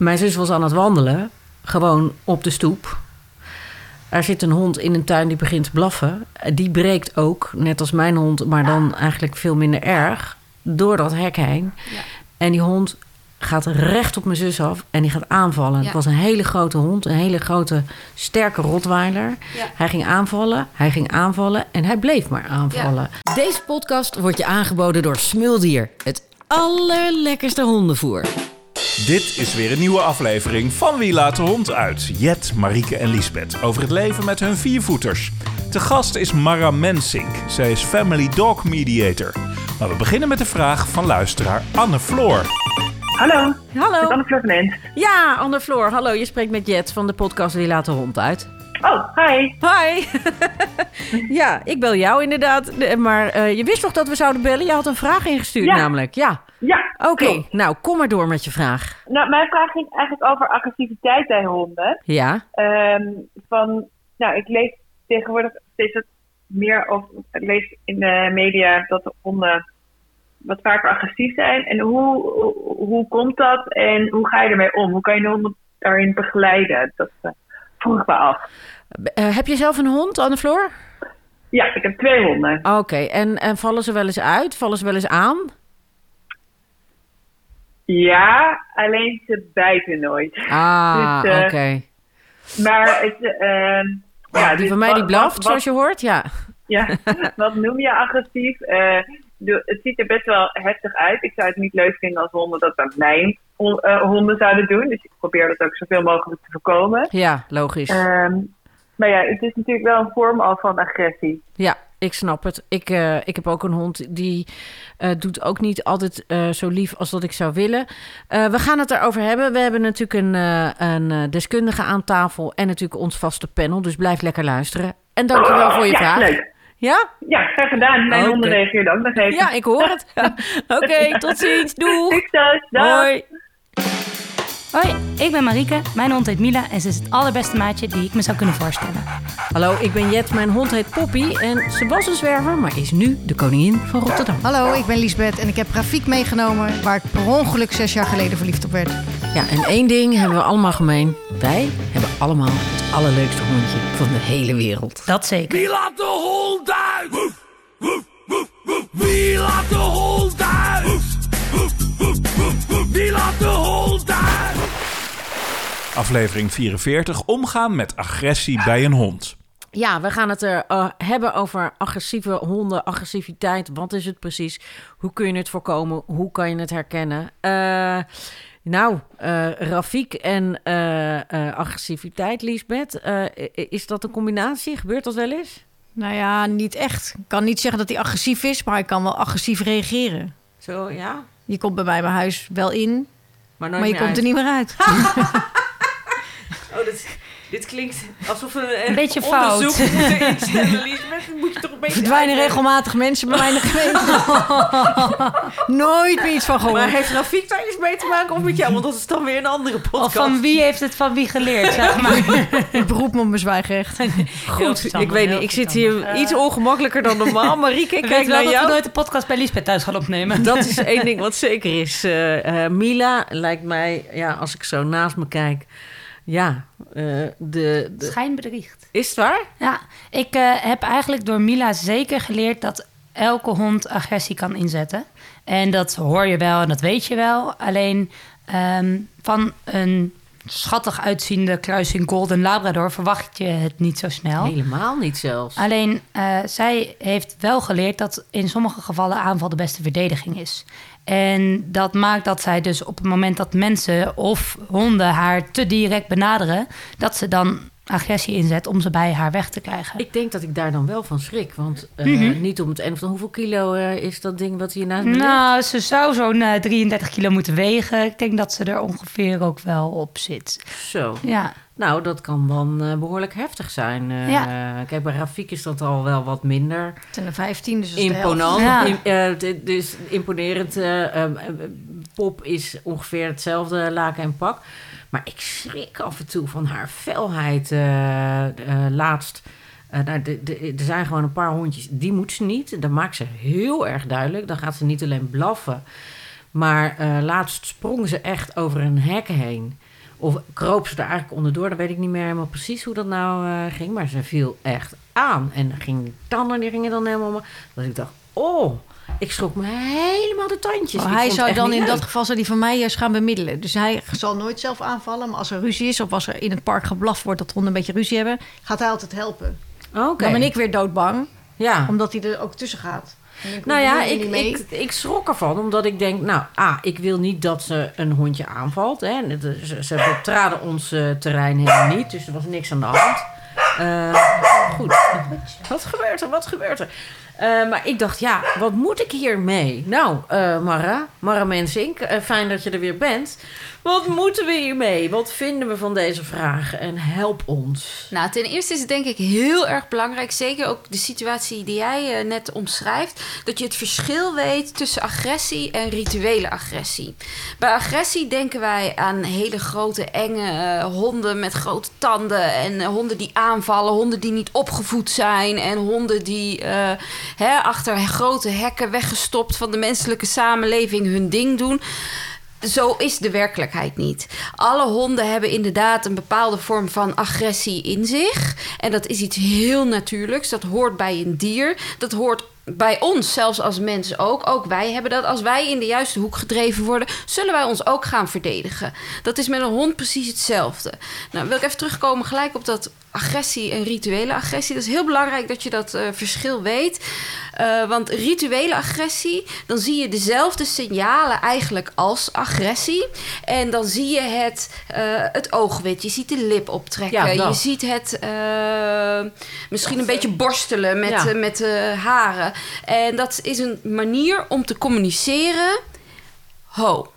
Mijn zus was aan het wandelen, gewoon op de stoep. Er zit een hond in een tuin die begint te blaffen. Die breekt ook, net als mijn hond, maar dan eigenlijk veel minder erg, door dat hek heen. Ja. En die hond gaat recht op mijn zus af en die gaat aanvallen. Ja. Het was een hele grote hond, een hele grote, sterke rotweiler. Ja. Hij ging aanvallen, hij ging aanvallen en hij bleef maar aanvallen. Deze podcast wordt je aangeboden door Smuldier. Het allerlekkerste hondenvoer. Dit is weer een nieuwe aflevering van Wie laat de hond uit? Jet, Marieke en Liesbeth over het leven met hun viervoeters. Te gast is Mara Mensink. Zij is Family Dog Mediator. Maar we beginnen met de vraag van luisteraar Anne Floor. Hallo, Hallo. Anne van Ent. Ja, Anne Floor. Hallo, je spreekt met Jet van de podcast Wie laat de hond uit. Oh, hi. Hi. ja, ik bel jou inderdaad. De- Maar eh, je wist toch dat we zouden bellen? Je had een vraag ingestuurd Ja. namelijk. Ja. Ja, Oké, nou kom maar door met je vraag. Nou, mijn vraag ging eigenlijk over agressiviteit bij honden. Ja. Ehm, van, nou, ik lees tegenwoordig steeds wat meer of ik lees in de media dat de honden wat vaker agressief zijn. En hoe, hoe, hoe komt dat en hoe ga je ermee om? Hoe kan je de honden daarin begeleiden? Dat eh, vroeg ik me af. Eh, heb je zelf een hond, Anne Floor? Ja, ik heb twee honden. Oké, en, en vallen ze wel eens uit? Vallen ze wel eens aan? Ja, alleen ze bijten nooit. Ah, Dus, eh, oké. Maar het, ehm, ja, die dus van mij die blaft, zoals je hoort. Ja. Ja, wat noem je agressief? Het ziet er best wel heftig uit. Ik zou het niet leuk vinden als honden dat bij mijn eh, honden zouden doen. Dus ik probeer dat ook zoveel mogelijk te voorkomen. ja, logisch. Ehm, maar ja, het is natuurlijk wel een vorm al van agressie. Ja, ik snap het. Ik, eh, ik heb ook een hond die eh, doet ook niet altijd zo lief als dat ik zou willen. We gaan het erover hebben. We hebben natuurlijk een, een deskundige aan tafel en natuurlijk ons vaste panel. Dus blijf lekker luisteren. En dankjewel voor je ja, vraag. leuk. Ja? Ja, graag gedaan. Mijn reageerden ook nog even. Ja, ik hoor het. Oké, tot ziens. Doeg. Succes. Dag. Hoi. Hoi, ik ben Marieke. Mijn hond heet Mila en ze is het allerbeste maatje die ik me zou kunnen voorstellen. Hallo, ik ben Jet. Mijn hond heet Poppy. En ze was een zwerver, maar is nu de koningin van Rotterdam. Hallo, ik ben Liesbeth en ik heb Rafiek meegenomen waar ik per ongeluk zes jaar geleden verliefd op werd. Ja, en één ding hebben we allemaal gemeen. Wij hebben allemaal het allerleukste hondje van de hele wereld. Dat zeker. Wie laat de hond uit? Woef, woef, woef, woef. Wie laat Aflevering 44. Omgaan met agressie bij een hond. Ja, we gaan het er eh, hebben over agressieve honden, agressiviteit. Wat is het precies? Hoe kun je het voorkomen? Hoe kan je het herkennen? Eh, nou, eh Rafiek en eh, eh, agressiviteit, Liesbeth. eh, is dat een combinatie? Gebeurt dat wel eens? Nou ja, niet echt. Ik kan niet zeggen dat hij agressief is, maar hij kan wel agressief reageren. Zo, ja. Je komt bij mij mijn huis wel in, nooit maar je komt uit. er niet meer uit. Oh, dit, dit klinkt alsof we Een beetje fout. moeten instellen, Liesbeth. Dan moet je toch een beetje Verdwijnen uitleggen. regelmatig mensen bij mij in de gemeente. Nooit meer iets van gehoord. Maar heeft Rafiek daar iets mee te maken of met jou? Want dat is dan weer een andere podcast. Of van wie heeft het van wie geleerd, zeg maar. Ik beroep me op mijn zwijgrecht. Goed, ik weet niet. Ik zit hier iets ongemakkelijker dan normaal. Marieke, Ik kijk weet wel naar dat jou. we nooit de podcast bij Liesbeth thuis gaan opnemen. Dat is één ding wat zeker is. Eh, eh, Mila lijkt mij, ja, als ik zo naast me kijk... Ja, eh, de, de... Schijnbedriegt. Is het waar? Ja, ik eh, heb eigenlijk door Mila zeker geleerd dat elke hond agressie kan inzetten. En dat hoor je wel en dat weet je wel. Alleen ehm, van een schattig uitziende kruising Golden Labrador verwacht je het niet zo snel. Helemaal niet zelfs. Alleen eh, zij heeft wel geleerd dat in sommige gevallen aanval de beste verdediging is. En dat maakt dat zij dus op het moment dat mensen of honden haar te direct benaderen, dat ze dan agressie inzet om ze bij haar weg te krijgen. Ik denk dat ik daar dan wel van schrik. Want eh, Mhm. niet om het en of hoeveel kilo eh, is dat ding wat hier naast me ligt? Nou, ze zou zo'n eh, 33 kilo moeten wegen. Ik denk dat ze er ongeveer ook wel op zit. Zo. Ja, Nou, dat kan dan eh, behoorlijk heftig zijn. Eh, Kijk, bij Rafiek is dat al wel wat minder zijn er 15, dus de imponant. Ja. D- dus imponerend. eh, eh, pop is ongeveer hetzelfde laken en pak. Maar ik schrik af en toe van haar felheid. laatst. nou, de- de- er zijn gewoon een paar hondjes, die moet ze niet. Dat maakt ze heel erg duidelijk. Dan gaat ze niet alleen blaffen. Maar laatst sprong ze echt over een hek heen. Of kroop ze er eigenlijk onderdoor? Dan weet ik niet meer helemaal precies hoe dat nou eh, ging. Maar ze viel echt aan. En ging die tanden die gingen dan helemaal... Dat ik dacht, oh, ik schrok me helemaal de tandjes. Maar Ik hij zou dan in dat geval zou die van mij juist gaan bemiddelen. Dus hij zal nooit zelf aanvallen. Maar als er ruzie is of als er in het park geblaft wordt dat honden een beetje ruzie hebben, gaat hij altijd helpen. Oké. Dan ben ik weer doodbang, Ja. omdat hij er ook tussen gaat. Nou ja, ik, ik, ik schrok ervan, omdat ik denk, nou, A, ik wil niet dat ze een hondje aanvalt. Hè. Het- Ze, ze betraden ons eh, terrein helemaal niet, dus er was niks aan de hand. Eh, goed, wat gebeurt er, wat gebeurt er? Eh, maar ik dacht, ja, wat moet ik hiermee? Nou, eh Mara, Mara Mensink, eh, fijn dat je er weer bent. Wat moeten we hiermee? Wat vinden we van deze vragen? En help ons. Nou, ten eerste is het denk ik heel erg belangrijk, zeker ook de situatie die jij net omschrijft, dat je het verschil weet tussen agressie en rituele agressie. Bij agressie denken wij aan hele grote, enge honden met grote tanden en honden die aanvallen, honden die niet opgevoed zijn en honden die hè, achter grote hekken weggestopt van de menselijke samenleving hun ding doen. Zo is de werkelijkheid niet. Alle honden hebben inderdaad een bepaalde vorm van agressie in zich. En dat is iets heel natuurlijks. Dat hoort bij een dier. Dat hoort bij ons, zelfs als mensen ook. Ook wij hebben dat. Als wij in de juiste hoek gedreven worden, zullen wij ons ook gaan verdedigen. Dat is met een hond precies hetzelfde. Nou, wil ik even terugkomen gelijk op dat agressie en rituele agressie. Dat is heel belangrijk dat je dat eh, verschil weet. Eh, want rituele agressie, dan zie je dezelfde signalen eigenlijk als agressie. En dan zie je het, eh, het oogwit, je ziet de lip optrekken, Ja, je ziet het misschien een beetje borstelen met, Ja. met de haren. En dat is een manier om te communiceren. Ho,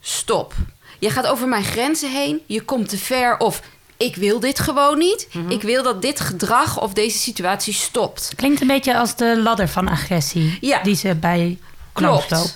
stop. Je gaat over mijn grenzen heen, je komt te ver of ik wil dit gewoon niet. Mhm. Ik wil dat dit gedrag of deze situatie stopt. Klinkt een beetje als de ladder van agressie Ja. die ze bij Klopt.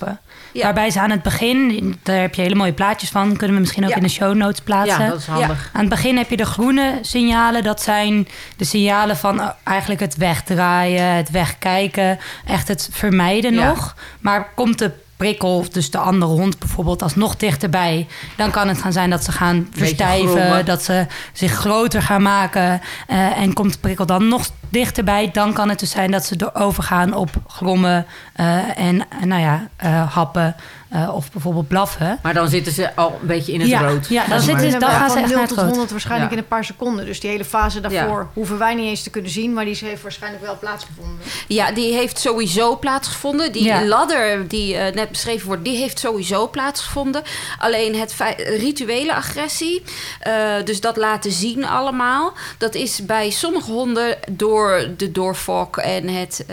Ja. Waarbij ze aan het begin, daar heb je hele mooie plaatjes van, kunnen we misschien ook Ja. in de show notes plaatsen. Ja, dat is handig. Aan het begin heb je de groene signalen. Dat zijn de signalen van eh, eigenlijk het wegdraaien, het wegkijken, echt het vermijden Ja. nog. Maar komt de prikkel, dus de andere hond bijvoorbeeld, alsnog dichterbij, dan kan het gaan zijn dat ze gaan verstijven, dat ze zich groter gaan maken. eh, en komt de prikkel dan nog dichterbij, dan kan het dus zijn dat ze door overgaan op grommen eh, en eh, nou ja, happen eh, of bijvoorbeeld blaffen. Maar dan zitten ze al een beetje in het Ja, rood. ja, dan zitten ze- dan gaan ze van echt 0 naar tot het rood. 100 waarschijnlijk Ja. in een paar seconden. Dus die hele fase daarvoor Ja. hoeven wij niet eens te kunnen zien. Maar die heeft waarschijnlijk wel plaatsgevonden. Ja, die heeft sowieso plaatsgevonden. Die Ja. ladder die eh, net beschreven wordt, die heeft sowieso plaatsgevonden. Alleen het rituele agressie, eh, dus dat laten zien allemaal, dat is bij sommige honden door de doorfok en het,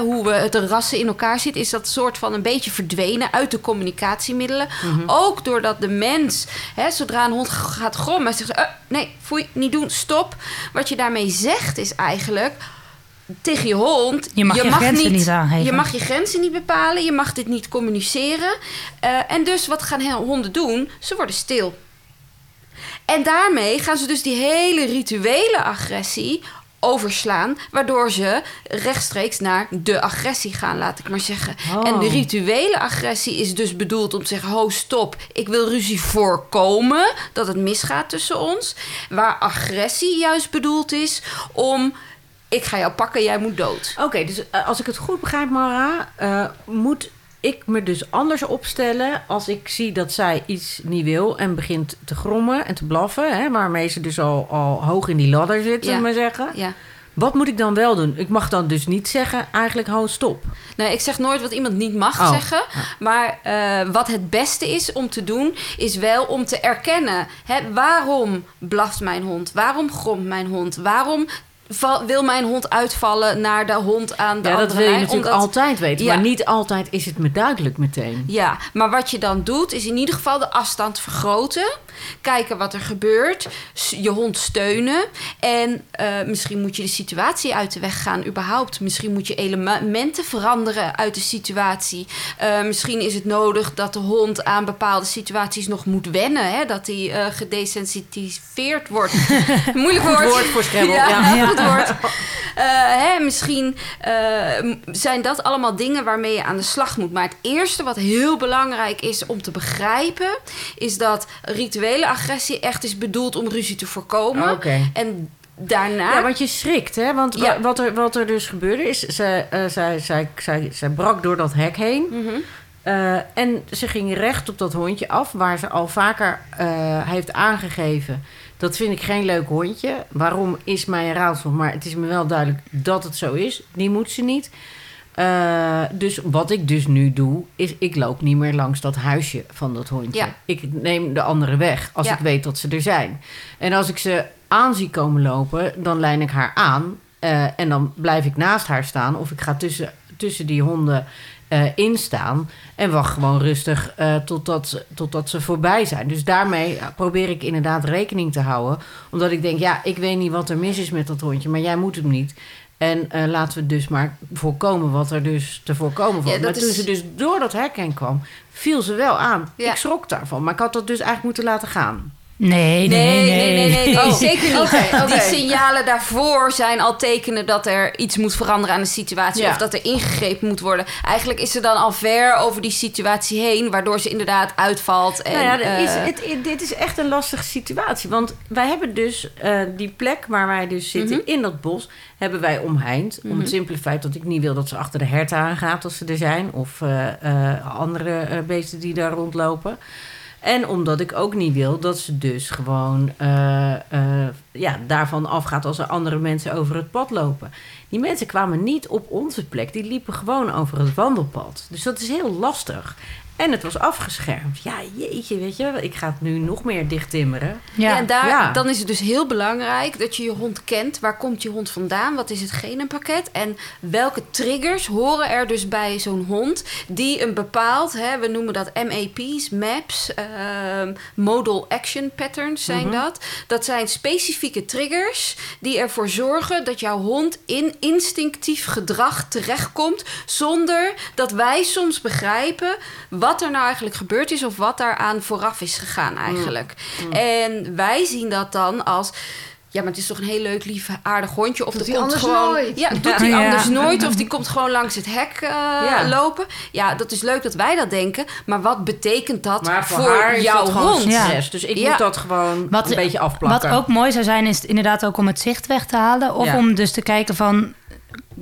hoe we het rassen in elkaar zitten, is dat soort van een beetje verdwenen uit de communicatiemiddelen. Ook doordat de mens, hè, zodra een hond gaat grommen, zegt ze, eh, nee, foei, niet doen, stop. Wat je daarmee zegt is eigenlijk tegen je hond. Je mag je grenzen niet aangeven. Je mag je grenzen niet bepalen. Je mag dit niet communiceren. Eh, en dus wat gaan honden doen? Ze worden stil. En daarmee gaan ze dus die hele rituele agressie overslaan, waardoor ze rechtstreeks naar de agressie gaan, laat ik maar zeggen. Oh. En de rituele agressie is dus bedoeld om te zeggen: ho, stop, ik wil ruzie voorkomen, dat het misgaat tussen ons. Waar agressie juist bedoeld is om: ik ga jou pakken, jij moet dood. Oké, dus eh, als ik het goed begrijp, Mara, eh, moet ik me dus anders opstellen als ik zie dat zij iets niet wil en begint te grommen en te blaffen, hè, waarmee ze dus al, al hoog in die ladder zit, Ja. maar zeggen. Ja. Wat moet ik dan wel doen? Ik mag dan dus niet zeggen, eigenlijk hou stop. Nee, ik zeg nooit wat iemand niet mag Oh. zeggen. Maar eh, wat het beste is om te doen, is wel om te erkennen. Hè, waarom blaft mijn hond? Waarom gromt mijn hond? Waarom wil mijn hond uitvallen naar de hond aan de Ja, dat andere wil je natuurlijk Omdat- altijd weten, Ja. maar niet altijd is het me duidelijk meteen. Ja, maar wat je dan doet, is in ieder geval de afstand vergroten. Kijken wat er gebeurt. Je hond steunen. En eh, misschien moet je de situatie uit de weg gaan, überhaupt. Misschien moet je elementen veranderen uit de situatie. Eh, misschien is het nodig dat de hond aan bepaalde situaties nog moet wennen. Hè? Dat hij gedesensitiveerd wordt. Moeilijk woord. woord voor Scrabble, ja. Wordt. Eh, hè, misschien eh, zijn dat allemaal dingen waarmee je aan de slag moet. Maar het eerste wat heel belangrijk is om te begrijpen... is dat rituele agressie echt is bedoeld om ruzie te voorkomen. Oké. En daarna... Ja, want je schrikt, hè? Want Ja. wat, er, wat er dus gebeurde is... Zij, eh, zij, zij, zij, zij brak door dat hek heen. Mhm. Eh, en ze ging recht op dat hondje af... waar ze al vaker heeft aangegeven... dat vind ik geen leuk hondje. Waarom is mij een raadsel? Maar het is me wel duidelijk dat het zo is. Die moet ze niet. Eh, dus wat ik dus nu doe... is ik loop niet meer langs dat huisje van dat hondje. Ja. Ik neem de andere weg als Ja. ik weet dat ze er zijn. En als ik ze aan zie komen lopen, dan lijn ik haar aan. eh, en dan blijf ik naast haar staan. Of ik ga tussen, tussen die honden eh instaan. En wacht gewoon rustig eh, totdat, ze- totdat ze voorbij zijn. Dus daarmee ja, probeer ik inderdaad rekening te houden. Omdat ik denk, ja, ik weet niet wat er mis is met dat hondje. Maar jij moet hem niet. En eh, laten we dus maar voorkomen wat er dus te voorkomen valt. Ja, maar toen is- ze dus door dat hek heen kwam, viel ze wel aan. Ja. Ik schrok daarvan. Maar ik had dat dus eigenlijk moeten laten gaan. Nee, nee, Nee, nee, nee, nee, nee, Oh. zeker niet. Die signalen daarvoor zijn al tekenen dat er iets moet veranderen aan de situatie. Ja. Of dat er ingegrepen moet worden. Eigenlijk is ze dan al ver over die situatie heen, waardoor ze inderdaad uitvalt. En, nou ja, is, eh, het, dit is echt een lastige situatie. Want wij hebben dus eh, die plek waar wij dus zitten Mhm. in dat bos, hebben wij omheind. Om het simpele feit dat ik niet wil dat ze achter de herten aangaat als ze er zijn. Of eh, andere beesten die daar rondlopen. En omdat ik ook niet wil dat ze dus gewoon eh, eh, ja, daarvan afgaat als er andere mensen over het pad lopen. Die mensen kwamen niet op onze plek, die liepen gewoon over het wandelpad. Dus dat is heel lastig. En het was afgeschermd. Ja, jeetje, weet je, ik ga het nu nog meer dicht timmeren. Ja, Ja, en daar, Ja. dan is het dus heel belangrijk dat je je hond kent. Waar komt je hond vandaan? Wat is het genenpakket? En welke triggers horen er dus bij zo'n hond die een bepaald, hè, we noemen dat MAP's, MAP's, ehm, Modal Action Patterns zijn dat. Dat zijn specifieke triggers die ervoor zorgen dat jouw hond in instinctief gedrag terechtkomt zonder dat wij soms begrijpen wat er nou eigenlijk gebeurd is of wat daaraan vooraf is gegaan eigenlijk. En wij zien dat dan als ja, maar het is toch een heel leuk, lief, aardig hondje. Of Doet hij komt anders gewoon. nooit? Ja, doet hij Ja. anders nooit. Of die komt gewoon langs het hek eh, Ja. lopen. Ja, dat is leuk dat wij dat denken. Maar wat betekent dat Maar voor, voor, haar is jouw hond? Ja. stress. Dus ik Ja. moet dat gewoon Wat- een beetje afplakken. Wat ook mooi zou zijn, is inderdaad ook om het zicht weg te halen. Of Ja. om dus te kijken van...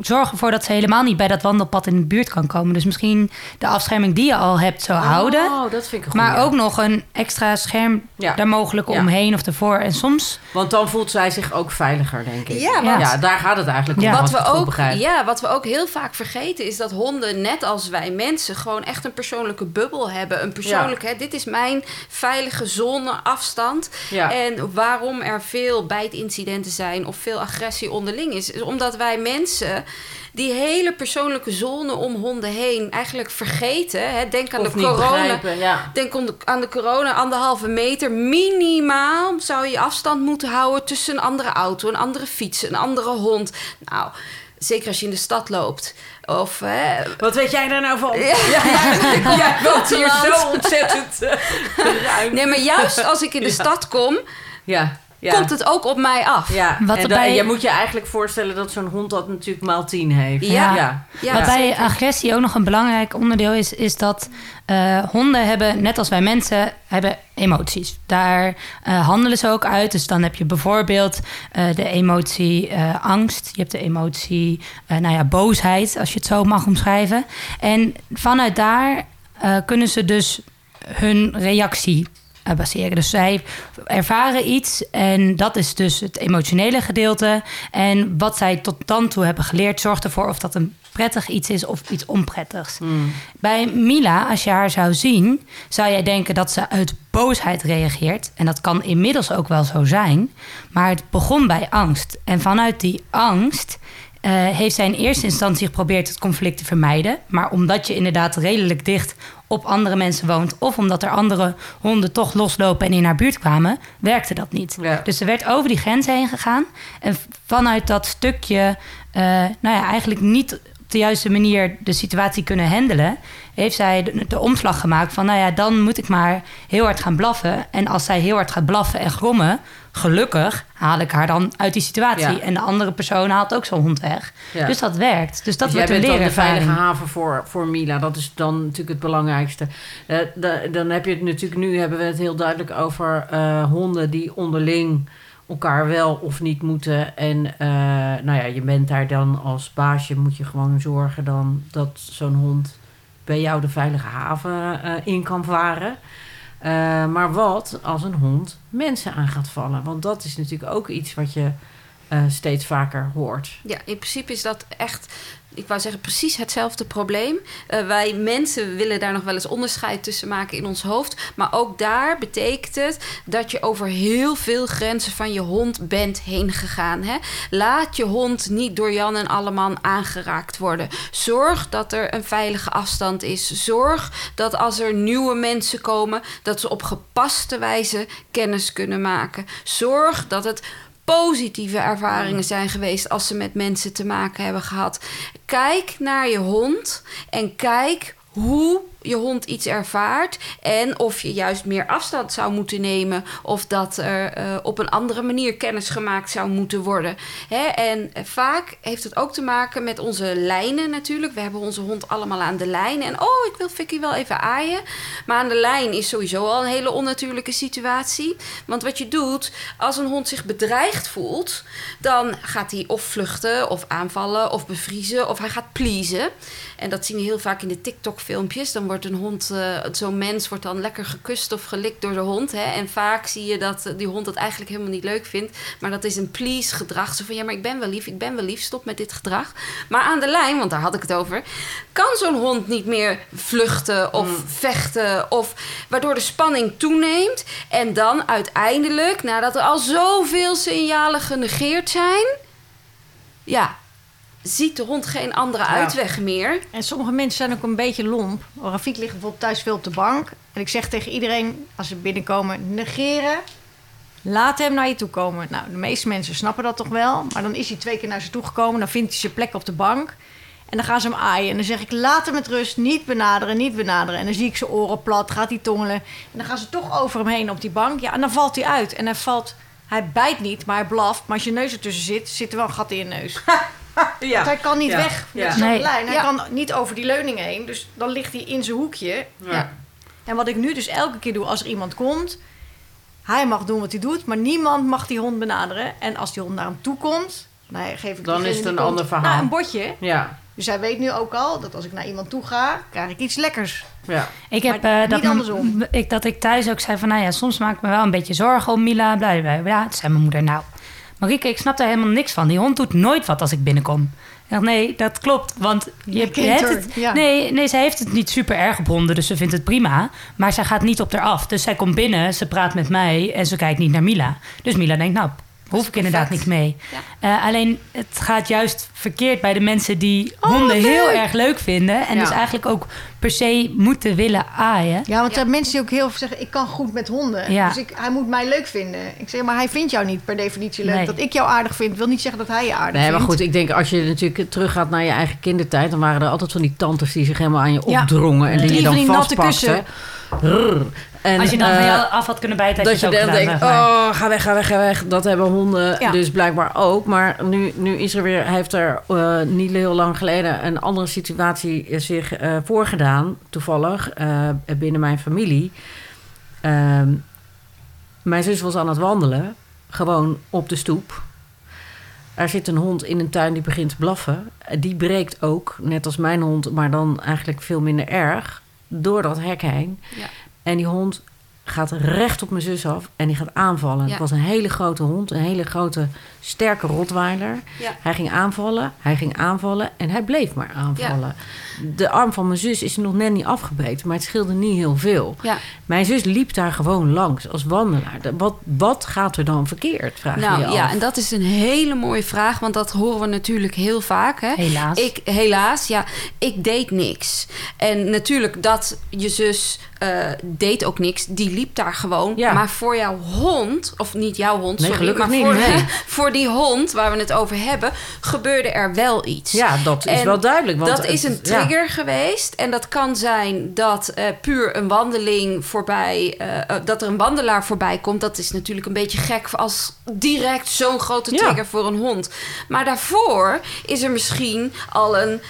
Zorg ervoor dat ze helemaal niet bij dat wandelpad in de buurt kan komen. Dus misschien de afscherming die je al hebt zou houden. Oh, dat vind ik een Maar ook nog een extra scherm Ja. daar mogelijk Ja. omheen of ervoor. En soms... Want dan voelt zij zich ook veiliger, denk ik. Ja, want- ja daar gaat het eigenlijk om. Wat we, goed ook, ja, wat we ook heel vaak vergeten is dat honden, net als wij mensen, gewoon echt een persoonlijke bubbel hebben. Een persoonlijk, hè, dit is mijn veilige zone, afstand. Ja. En waarom er veel bijtincidenten zijn of veel agressie onderling is, is omdat wij mensen die hele persoonlijke zone om honden heen eigenlijk vergeten. Hè. Denk aan Of de corona. begrijpen, ja. Denk aan de corona, anderhalve meter. Minimaal zou je afstand moeten houden tussen een andere auto, een andere fiets, een andere hond. Nou, zeker als je in de stad loopt. Of hè, Wat weet jij daar nou van? Ja, ja, woont hier zo ontzettend ruim. Nee, maar juist als ik in de Ja. stad kom, Ja, ja. komt het ook op mij af. Ja, Wat en bij- je moet je eigenlijk voorstellen dat zo'n hond dat natuurlijk maal tien heeft. Ja. ja. Ja, Wat bij zeker. agressie ook nog een belangrijk onderdeel is, is dat eh, honden hebben, net als wij mensen, hebben emoties. Daar eh, handelen ze ook uit. Dus dan heb je bijvoorbeeld eh, de emotie eh, angst. Je hebt de emotie, eh, nou ja, boosheid, als je het zo mag omschrijven. En vanuit daar eh, kunnen ze dus hun reactie eh, baseren. Dus zij ervaren iets en dat is dus het emotionele gedeelte. En wat zij tot dan toe hebben geleerd, zorgt ervoor of dat een prettig iets is of iets onprettigs. Bij Mila, als je haar zou zien, zou jij denken dat ze uit boosheid reageert. En dat kan inmiddels ook wel zo zijn. Maar het begon bij angst. En vanuit die angst eh, heeft zij in eerste instantie geprobeerd het conflict te vermijden. Maar omdat je inderdaad redelijk dicht op andere mensen woont, of omdat er andere honden toch loslopen en in haar buurt kwamen, werkte dat niet. Ja. Dus ze werd over die grens heen gegaan. En vanuit dat stukje, eh, nou ja, eigenlijk niet de juiste manier de situatie kunnen handelen, heeft zij de, de omslag gemaakt van, nou ja, dan moet ik maar heel hard gaan blaffen. En als zij heel hard gaat blaffen en grommen, gelukkig haal ik haar dan uit die situatie. Ja. En de andere persoon haalt ook zo'n hond weg. Ja. Dus dat werkt. Dus dat Dus jij wordt een bent dan de veilige haven voor, voor Mila. Dat is dan natuurlijk het belangrijkste. Eh, da- dan heb je het natuurlijk... Nu hebben we het heel duidelijk over eh, honden die onderling elkaar wel of niet moeten. En eh, nou ja, je bent daar dan als baasje... moet je gewoon zorgen dan dat zo'n hond bij jou de veilige haven in kan varen. Eh, maar wat als een hond mensen aan gaat vallen? Want dat is natuurlijk ook iets wat je eh, steeds vaker hoort. Ja, in principe is dat echt, ik wou zeggen, precies hetzelfde probleem. Eh, wij mensen willen daar nog wel eens onderscheid tussen maken in ons hoofd. Maar ook daar betekent het dat je over heel veel grenzen van je hond bent heen gegaan. Hè? Laat je hond niet door Jan en Alleman aangeraakt worden. Zorg dat er een veilige afstand is. Zorg dat als er nieuwe mensen komen, dat ze op gepaste wijze kennis kunnen maken. Zorg dat het positieve ervaringen zijn geweest als ze met mensen te maken hebben gehad. Kijk naar je hond en kijk hoe je hond iets ervaart en of je juist meer afstand zou moeten nemen of dat er eh, op een andere manier kennis gemaakt zou moeten worden. Hè? En eh, vaak heeft het ook te maken met onze lijnen natuurlijk. We hebben onze hond allemaal aan de lijn en oh, ik wil Vicky wel even aaien. Maar aan de lijn is sowieso al een hele onnatuurlijke situatie. Want wat je doet, als een hond zich bedreigd voelt, dan gaat hij of vluchten of aanvallen of bevriezen of hij gaat pleasen. En dat zien we heel vaak in de TikTok-filmpjes. Dan wordt een hond, eh, zo'n mens wordt dan lekker gekust of gelikt door de hond. Hè? En vaak zie je dat eh, die hond het eigenlijk helemaal niet leuk vindt. Maar dat is een please-gedrag. Zo van, ja, maar ik ben wel lief, ik ben wel lief, stop met dit gedrag. Maar aan de lijn, want daar had ik het over... kan zo'n hond niet meer vluchten of vechten... of waardoor de spanning toeneemt. En dan uiteindelijk, nadat er al zoveel signalen genegeerd zijn... ja, ziet de hond geen andere uitweg meer... En sommige mensen zijn ook een beetje lomp. Rafiek ligt bijvoorbeeld thuis veel op de bank. En ik zeg tegen iedereen, als ze binnenkomen, negeren. Laat hem naar je toe komen. Nou, de meeste mensen snappen dat toch wel. Maar dan is hij twee keer naar ze toe gekomen. Dan vindt hij zijn plek op de bank. En dan gaan ze hem aaien. En dan zeg ik, laat hem met rust. Niet benaderen, niet benaderen. En dan zie ik zijn oren plat, gaat hij tongelen. En dan gaan ze toch over hem heen op die bank. Ja, en dan valt hij uit. En hij valt... Hij bijt niet, maar hij blaft. Maar als je neus ertussen zit, zit er wel een gat in je neus. Ja. Want hij kan niet Ja. weg met Ja. zo'n Nee. lijn. Hij Ja. kan niet over die leuning heen. Dus dan ligt hij in zijn hoekje. Ja. En wat ik nu dus elke keer doe als er iemand komt... Hij mag doen wat hij doet, maar niemand mag die hond benaderen. En als die hond naar hem toe komt... Nou, geef ik Dan is het een komt, ander verhaal. Nou, een bordje. Ja, Dus hij weet nu ook al dat als ik naar iemand toe ga... krijg ik iets lekkers. ja. Ik heb Maar eh, dat, niet andersom. ik, dat ik thuis ook zei van, nou ja, soms maak ik me wel een beetje zorgen om Mila. Bla, bla, bla. Ja, toen zei mijn moeder, nou, Marieke, ik snap daar helemaal niks van. Die hond doet nooit wat als ik binnenkom. Ik dacht, nee, dat klopt, want je, hebt het. ja. Nee, nee, zij heeft het niet super erg op honden, dus ze vindt het prima. Maar zij gaat niet op haar af. Dus zij komt binnen, ze praat met mij en ze kijkt niet naar Mila. Dus Mila denkt, nou, hoef ik inderdaad niks mee. Ja. Eh, alleen, het gaat juist verkeerd bij de mensen die Oh, honden heel erg leuk vinden. En Ja. dus eigenlijk ook per se moeten willen aaien. Ja, want er zijn mensen die ook heel veel zeggen... ik kan goed met honden. Ja. Dus ik, hij moet mij leuk vinden. Ik zeg, maar hij vindt jou niet per definitie leuk. Nee. Dat ik jou aardig vind, wil niet zeggen dat hij je aardig Nee, maar vindt. goed, ik denk als je natuurlijk teruggaat naar je eigen kindertijd... dan waren er altijd van die tantes die zich helemaal aan je Ja. opdrongen... en die Drie je van dan die natte vastpakten. En, Als je dan eh, van jou af had kunnen bijten, dat je je dan denkt, oh, ga weg, ga weg, ga weg. Dat hebben honden Ja. dus blijkbaar ook. Maar nu, nu is er weer, heeft er eh, niet heel lang geleden een andere situatie zich eh, voorgedaan, toevallig, eh, binnen mijn familie. Ehm, mijn zus was aan het wandelen, gewoon op de stoep. Er zit een hond in een tuin die begint te blaffen. Die breekt ook, net als mijn hond, maar dan eigenlijk veel minder erg, door dat hek heen. Ja. En die hond gaat recht op mijn zus af en die gaat aanvallen. Ja. Het was een hele grote hond, een hele grote, sterke rotweiler. Ja. Hij ging aanvallen, hij ging aanvallen en hij bleef maar aanvallen. De arm van mijn zus is nog net niet afgebeten, maar het scheelde niet heel veel. Ja. Mijn zus liep daar gewoon langs als wandelaar. De- Wat, wat gaat er dan verkeerd, vraag je je Nou af. ja, en dat is een hele mooie vraag, want dat horen we natuurlijk heel vaak. Hè? Helaas. Ik, helaas, ja. Ik deed niks. En natuurlijk dat je zus eh, deed ook niks. Die liep liep daar gewoon. Ja. Maar voor jouw hond, of niet jouw hond, Nee, sorry, gelukkig maar niet, voor, nee. voor die hond waar we het over hebben, gebeurde er wel iets. Ja, dat is En wel duidelijk. Want dat is een ja. trigger geweest. En dat kan zijn dat eh, puur een wandeling voorbij... eh, eh, dat er een wandelaar voorbij komt. Dat is natuurlijk een beetje gek als direct zo'n grote Ja. trigger voor een hond. Maar daarvoor is er misschien al een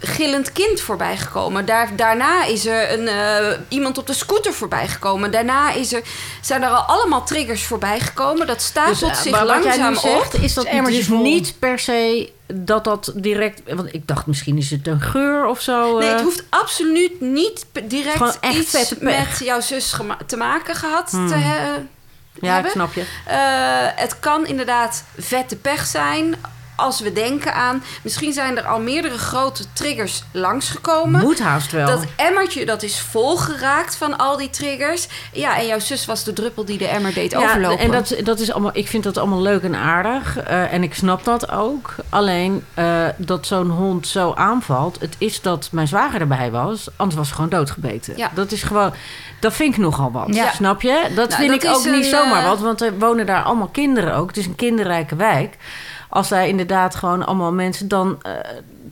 gillend kind voorbij gekomen. Daar, daarna is er een, eh, iemand op de scooter voorbij gekomen. Daarna is er, zijn er al allemaal triggers voorbij gekomen. Dat stapelt Dus, eh, zich maar wat jij langzaam nu zegt, op. is dat dus niet per se dat dat direct... Want ik dacht, misschien is het een geur of zo. Nee, eh. het hoeft absoluut niet direct iets met jouw zus te maken gehad te Hmm. he- Ja, ik hebben. snap je. Eh, het kan inderdaad vette pech zijn. Als we denken aan... Misschien zijn er al meerdere grote triggers langsgekomen. Moet haast wel. Dat emmertje dat is volgeraakt van al die triggers. Ja, en jouw zus was de druppel die de emmer deed overlopen. en dat, dat is allemaal, ik vind dat allemaal leuk en aardig. eh, en ik snap dat ook. Alleen eh, dat zo'n hond zo aanvalt. Het is dat mijn zwager erbij was. Anders was ze gewoon doodgebeten. Ja. Dat is gewoon. Dat vind ik nogal wat. Ja. Snap je? Dat Nou, vind dat ik ook niet zomaar eh, wat. Want er wonen daar allemaal kinderen ook. Het is een kinderrijke wijk. Als daar inderdaad gewoon allemaal mensen dan. eh,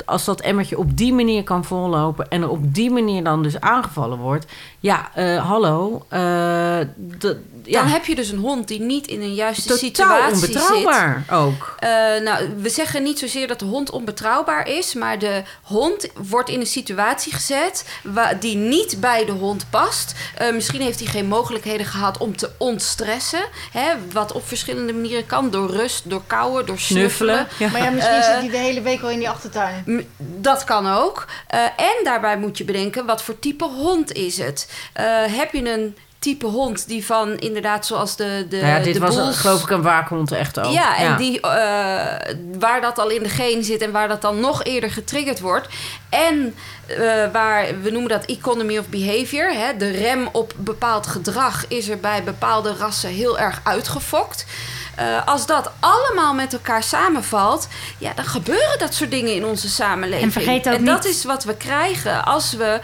als dat emmertje op die manier kan vollopen. en er op die manier dan dus aangevallen wordt. Ja, eh, hallo. eh, ja, Dan heb je dus een hond die niet in een juiste totaal situatie zit. onbetrouwbaar ook. Eh, nou, we zeggen niet zozeer dat de hond onbetrouwbaar is, maar de hond wordt in een situatie gezet die niet bij de hond past. Eh, misschien heeft hij geen mogelijkheden gehad om te ontstressen, hè, wat op verschillende manieren kan, door rust, door kauwen, door snuffelen. Snuffelen. Ja. Maar ja, misschien zit hij de hele week al in die achtertuin. Dat kan ook. Eh, en daarbij moet je bedenken, wat voor type hond is het? Eh, heb je een type hond die van inderdaad zoals de de Nou ja, dit de was geloof ik een waakhond echt ook. Ja, en Die, eh, waar dat al in de geen zit en waar dat dan nog eerder getriggerd wordt. En waar, we noemen dat economy of behavior. Hè, de rem op bepaald gedrag is er bij bepaalde rassen heel erg uitgefokt. Eh, als dat allemaal met elkaar samenvalt, ja, dan gebeuren dat soort dingen in onze samenleving. En vergeet ook en dat niet- is wat we krijgen als we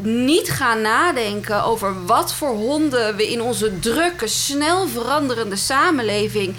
niet gaan nadenken over wat voor honden we in onze drukke, snel veranderende samenleving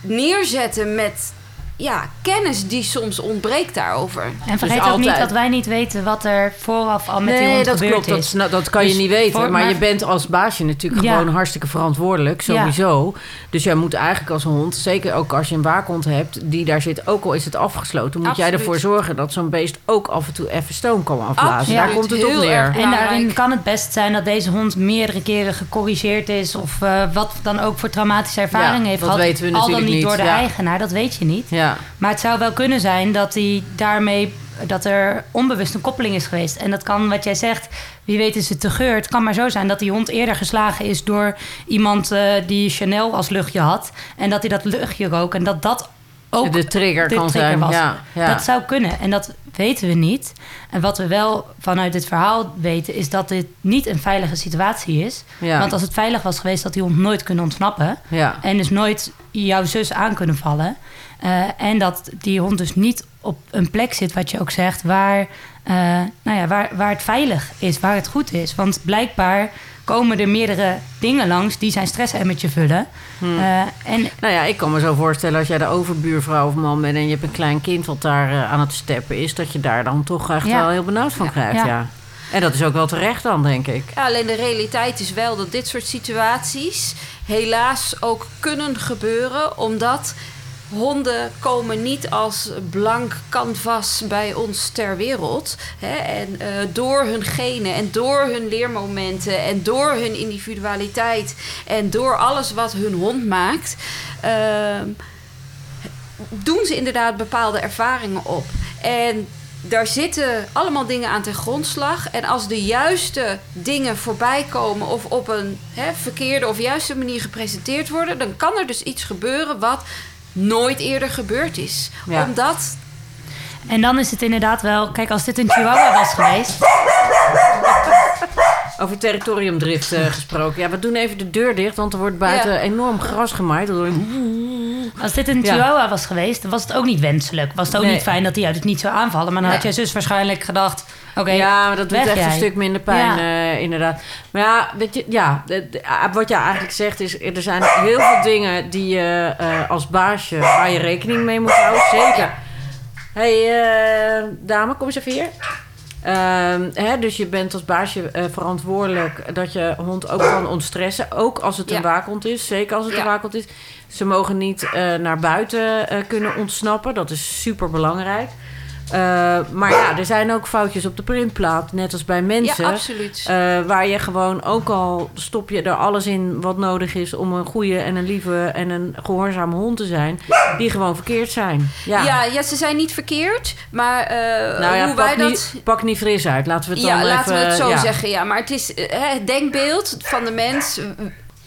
neerzetten met ja, kennis die soms ontbreekt daarover. En vergeet Dus ook niet dat wij niet weten wat er vooraf al met die nee, hond dat gebeurd klopt. Dat, is. sna- dat kan je Dus niet weten. voor- maar, maar- je bent als baasje natuurlijk Ja. gewoon hartstikke verantwoordelijk, Ja. sowieso. Dus jij moet eigenlijk als hond, zeker ook als je een waakhond hebt, die daar zit, ook al is het afgesloten, moet jij ervoor zorgen dat zo'n beest ook af en toe even stoom kan afblazen. Absoluut. Daar komt het op neer. En daarin kan het best zijn dat deze hond meerdere keren gecorrigeerd is. Of eh, wat dan ook voor traumatische ervaring Ja, heeft dat gehad. weten we Al dan natuurlijk niet door de ja. eigenaar, dat weet je niet. Ja. Maar het zou wel kunnen zijn dat hij daarmee dat er onbewust een koppeling is geweest. En dat kan, wat jij zegt, wie weet is het te geur. Het kan maar zo zijn dat die hond eerder geslagen is door iemand eh, die Chanel als luchtje had. En dat hij dat luchtje rook. En dat dat ook de trigger de kan trigger zijn. was. Ja, ja. Dat zou kunnen. En dat weten we niet. En wat we wel vanuit dit verhaal weten, is dat dit niet een veilige situatie is. Ja. Want als het veilig was geweest, had die hond nooit kunnen ontsnappen. En dus nooit jouw zus aan kunnen vallen. Eh, en dat die hond dus niet op een plek zit, wat je ook zegt, waar, eh, nou ja, waar, waar het veilig is, waar het goed is. Want blijkbaar komen er meerdere dingen langs die zijn stressemmertje vullen. Hmm. Eh, en Nou ja, ik kan me zo voorstellen als jij de overbuurvrouw of man bent en je hebt een klein kind wat daar aan het steppen is, dat je daar dan toch echt Ja. wel heel benauwd van Ja. krijgt. Ja. Ja. En dat is ook wel terecht dan, denk ik. Ja, alleen de realiteit is wel dat dit soort situaties helaas ook kunnen gebeuren, omdat honden komen niet als blank canvas bij ons ter wereld. Hè? En eh, door hun genen en door hun leermomenten en door hun individualiteit en door alles wat hun hond maakt. ehm, doen ze inderdaad bepaalde ervaringen op. En daar zitten allemaal dingen aan ten grondslag. En als de juiste dingen voorbij komen of op een hè, verkeerde of juiste manier gepresenteerd worden, dan kan er dus iets gebeuren wat nooit eerder gebeurd is. Ja. Omdat En dan is het inderdaad wel... Kijk, als dit een chihuahua was geweest... Over territoriumdrift eh, gesproken. Ja, we doen even de deur dicht, want er wordt buiten Ja. enorm gras gemaaid. Er Als dit een Ja. chihuahua was geweest, was het ook niet wenselijk. Was het ook Nee. niet fijn dat hij uit het niet zou aanvallen. Maar dan had jij zus waarschijnlijk gedacht... Oké, ja, maar dat doet echt een jij. stuk minder pijn, eh, inderdaad. Maar ja, weet je, ja ah, wat je eigenlijk zegt is... er zijn heel veel dingen die je eh, als baasje... waar je rekening mee moet houden. Zeker. hey, eh, dame, kom eens even hier. Ehm, hè, dus je bent als baasje eh, verantwoordelijk dat je hond ook kan ontstressen. Ook als het Ja. een waakhond is. Zeker als het Ja. een waakhond is. Ze mogen niet eh, naar buiten eh, kunnen ontsnappen. Dat is super belangrijk. Maar ja, er zijn ook foutjes op de printplaat. Net als bij mensen. Ja, absoluut. Eh, waar je gewoon ook al stop je er alles in wat nodig is om een goede en een lieve en een gehoorzame hond te zijn, die gewoon verkeerd zijn. Ja, ja. Ja, ze zijn niet verkeerd, maar eh, nou ja, hoe pak, wij dat... niet, pak niet fris uit. Laten we het Ja, dan laten even, we het zo zeggen. Ja, maar het is eh, het denkbeeld van de mens.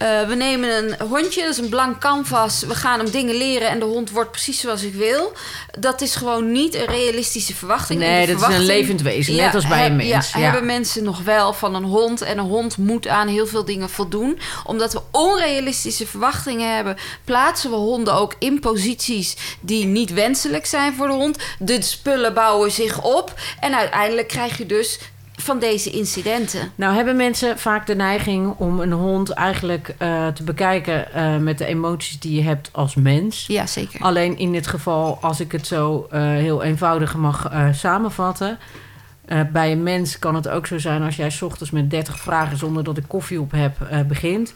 Eh, we nemen een hondje, dat is een blank canvas. We gaan hem dingen leren en de hond wordt precies zoals ik wil. Dat is gewoon niet een realistische verwachting. Nee, dat is een levend wezen, net als bij een mens, Ja, ja. hebben mensen nog wel van een hond. En een hond moet aan heel veel dingen voldoen. Omdat we onrealistische verwachtingen hebben, plaatsen we honden ook in posities die niet wenselijk zijn voor de hond. De spullen bouwen zich op. En uiteindelijk krijg je dus van deze incidenten. Nou hebben mensen vaak de neiging om een hond eigenlijk eh, te bekijken eh, met de emoties die je hebt als mens. Ja, zeker. Alleen in dit geval, als ik het zo eh, heel eenvoudig mag samenvatten. Eh, bij een mens kan het ook zo zijn als jij 's ochtends met 30 vragen zonder dat ik koffie op heb eh, begint.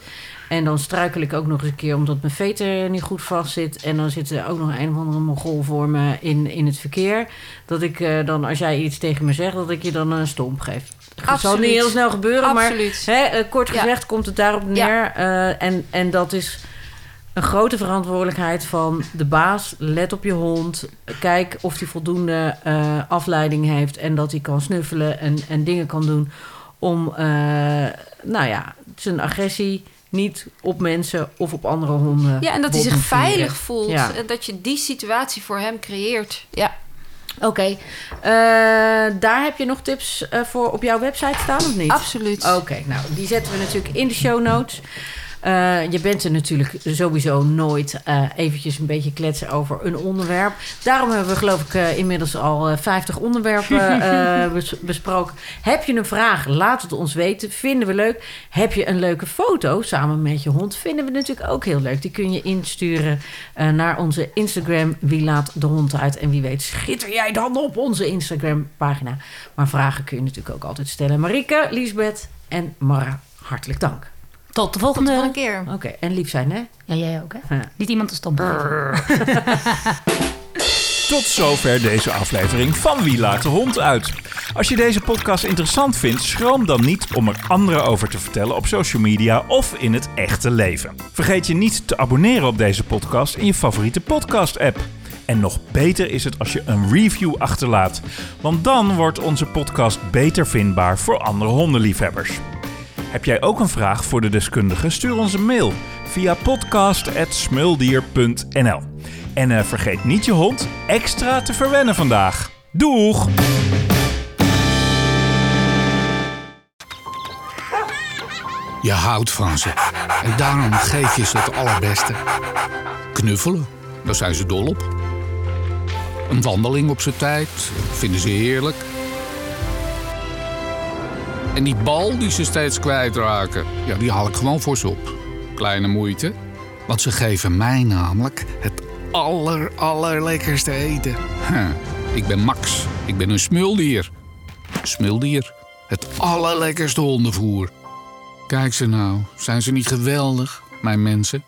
En dan struikel ik ook nog eens een keer omdat mijn veter niet goed vast zit. En dan zit er ook nog een of andere mogol voor me in, in het verkeer. Dat ik eh, dan, als jij iets tegen me zegt, dat ik je dan een stomp geef. Dat zal niet heel snel gebeuren, maar. Hè, kort Ja. gezegd komt het daarop neer. en, en dat is een grote verantwoordelijkheid van de baas. Let op je hond. Kijk of hij voldoende eh, afleiding heeft. En dat hij kan snuffelen en, en dingen kan doen. Om eh, nou ja, zijn agressie niet op mensen of op andere honden. Ja, en dat hij zich veilig voelt. Ja. En dat je die situatie voor hem creëert. Ja, Oké, Eh, daar heb je nog tips voor op jouw website staan of niet? absoluut. Oké, nou, die zetten we natuurlijk in de show notes. Eh, je bent er natuurlijk sowieso nooit eh, eventjes een beetje kletsen over een onderwerp. Daarom hebben we geloof ik eh, inmiddels al eh, 50 onderwerpen bes- besproken. Heb je een vraag? Laat het ons weten. Vinden we leuk. Heb je een leuke foto samen met je hond? Vinden we natuurlijk ook heel leuk. Die kun je insturen naar onze Instagram. Wie laat de hond uit? En wie weet schitter jij dan op onze Instagram pagina. Maar vragen kun je natuurlijk ook altijd stellen. Marike, Liesbeth en Mara, hartelijk dank. Tot de volgende. Tot keer. Oké, en lief zijn, hè? Ja, jij ook, hè? Ja. Niet iemand te stom. Tot zover deze aflevering van Wie laat de hond uit. Als je deze podcast interessant vindt, schroom dan niet om er anderen over te vertellen op social media of in het echte leven. Vergeet je niet te abonneren op deze podcast in je favoriete podcast-app. En nog beter is het als je een review achterlaat, want dan wordt onze podcast beter vindbaar voor andere hondenliefhebbers. Heb jij ook een vraag voor de deskundige? Stuur ons een mail via podcast.smuldier.nl. En eh, vergeet niet je hond extra te verwennen vandaag. Doeg! Je houdt van ze. En daarom geef je ze het allerbeste. Knuffelen, daar zijn ze dol op. Een wandeling op zijn tijd, vinden ze heerlijk. En die bal die ze steeds kwijtraken, ja, die haal ik gewoon voor ze op. Kleine moeite, want ze geven mij namelijk het aller, allerlekkerste eten. Huh. Ik ben Max, ik ben een smuldier. Smuldier, het allerlekkerste hondenvoer. Kijk ze nou, zijn ze niet geweldig, mijn mensen?